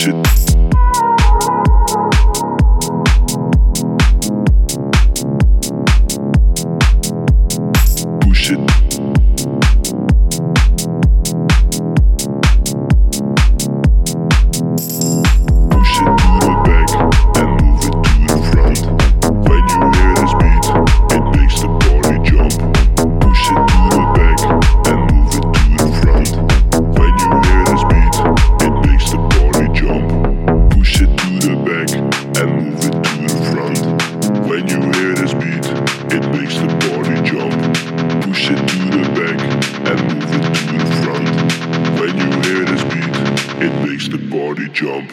shit. When you hear this beat, it makes the body jump. Push it to the back and move it to the front. When you hear this beat, it makes the body jump.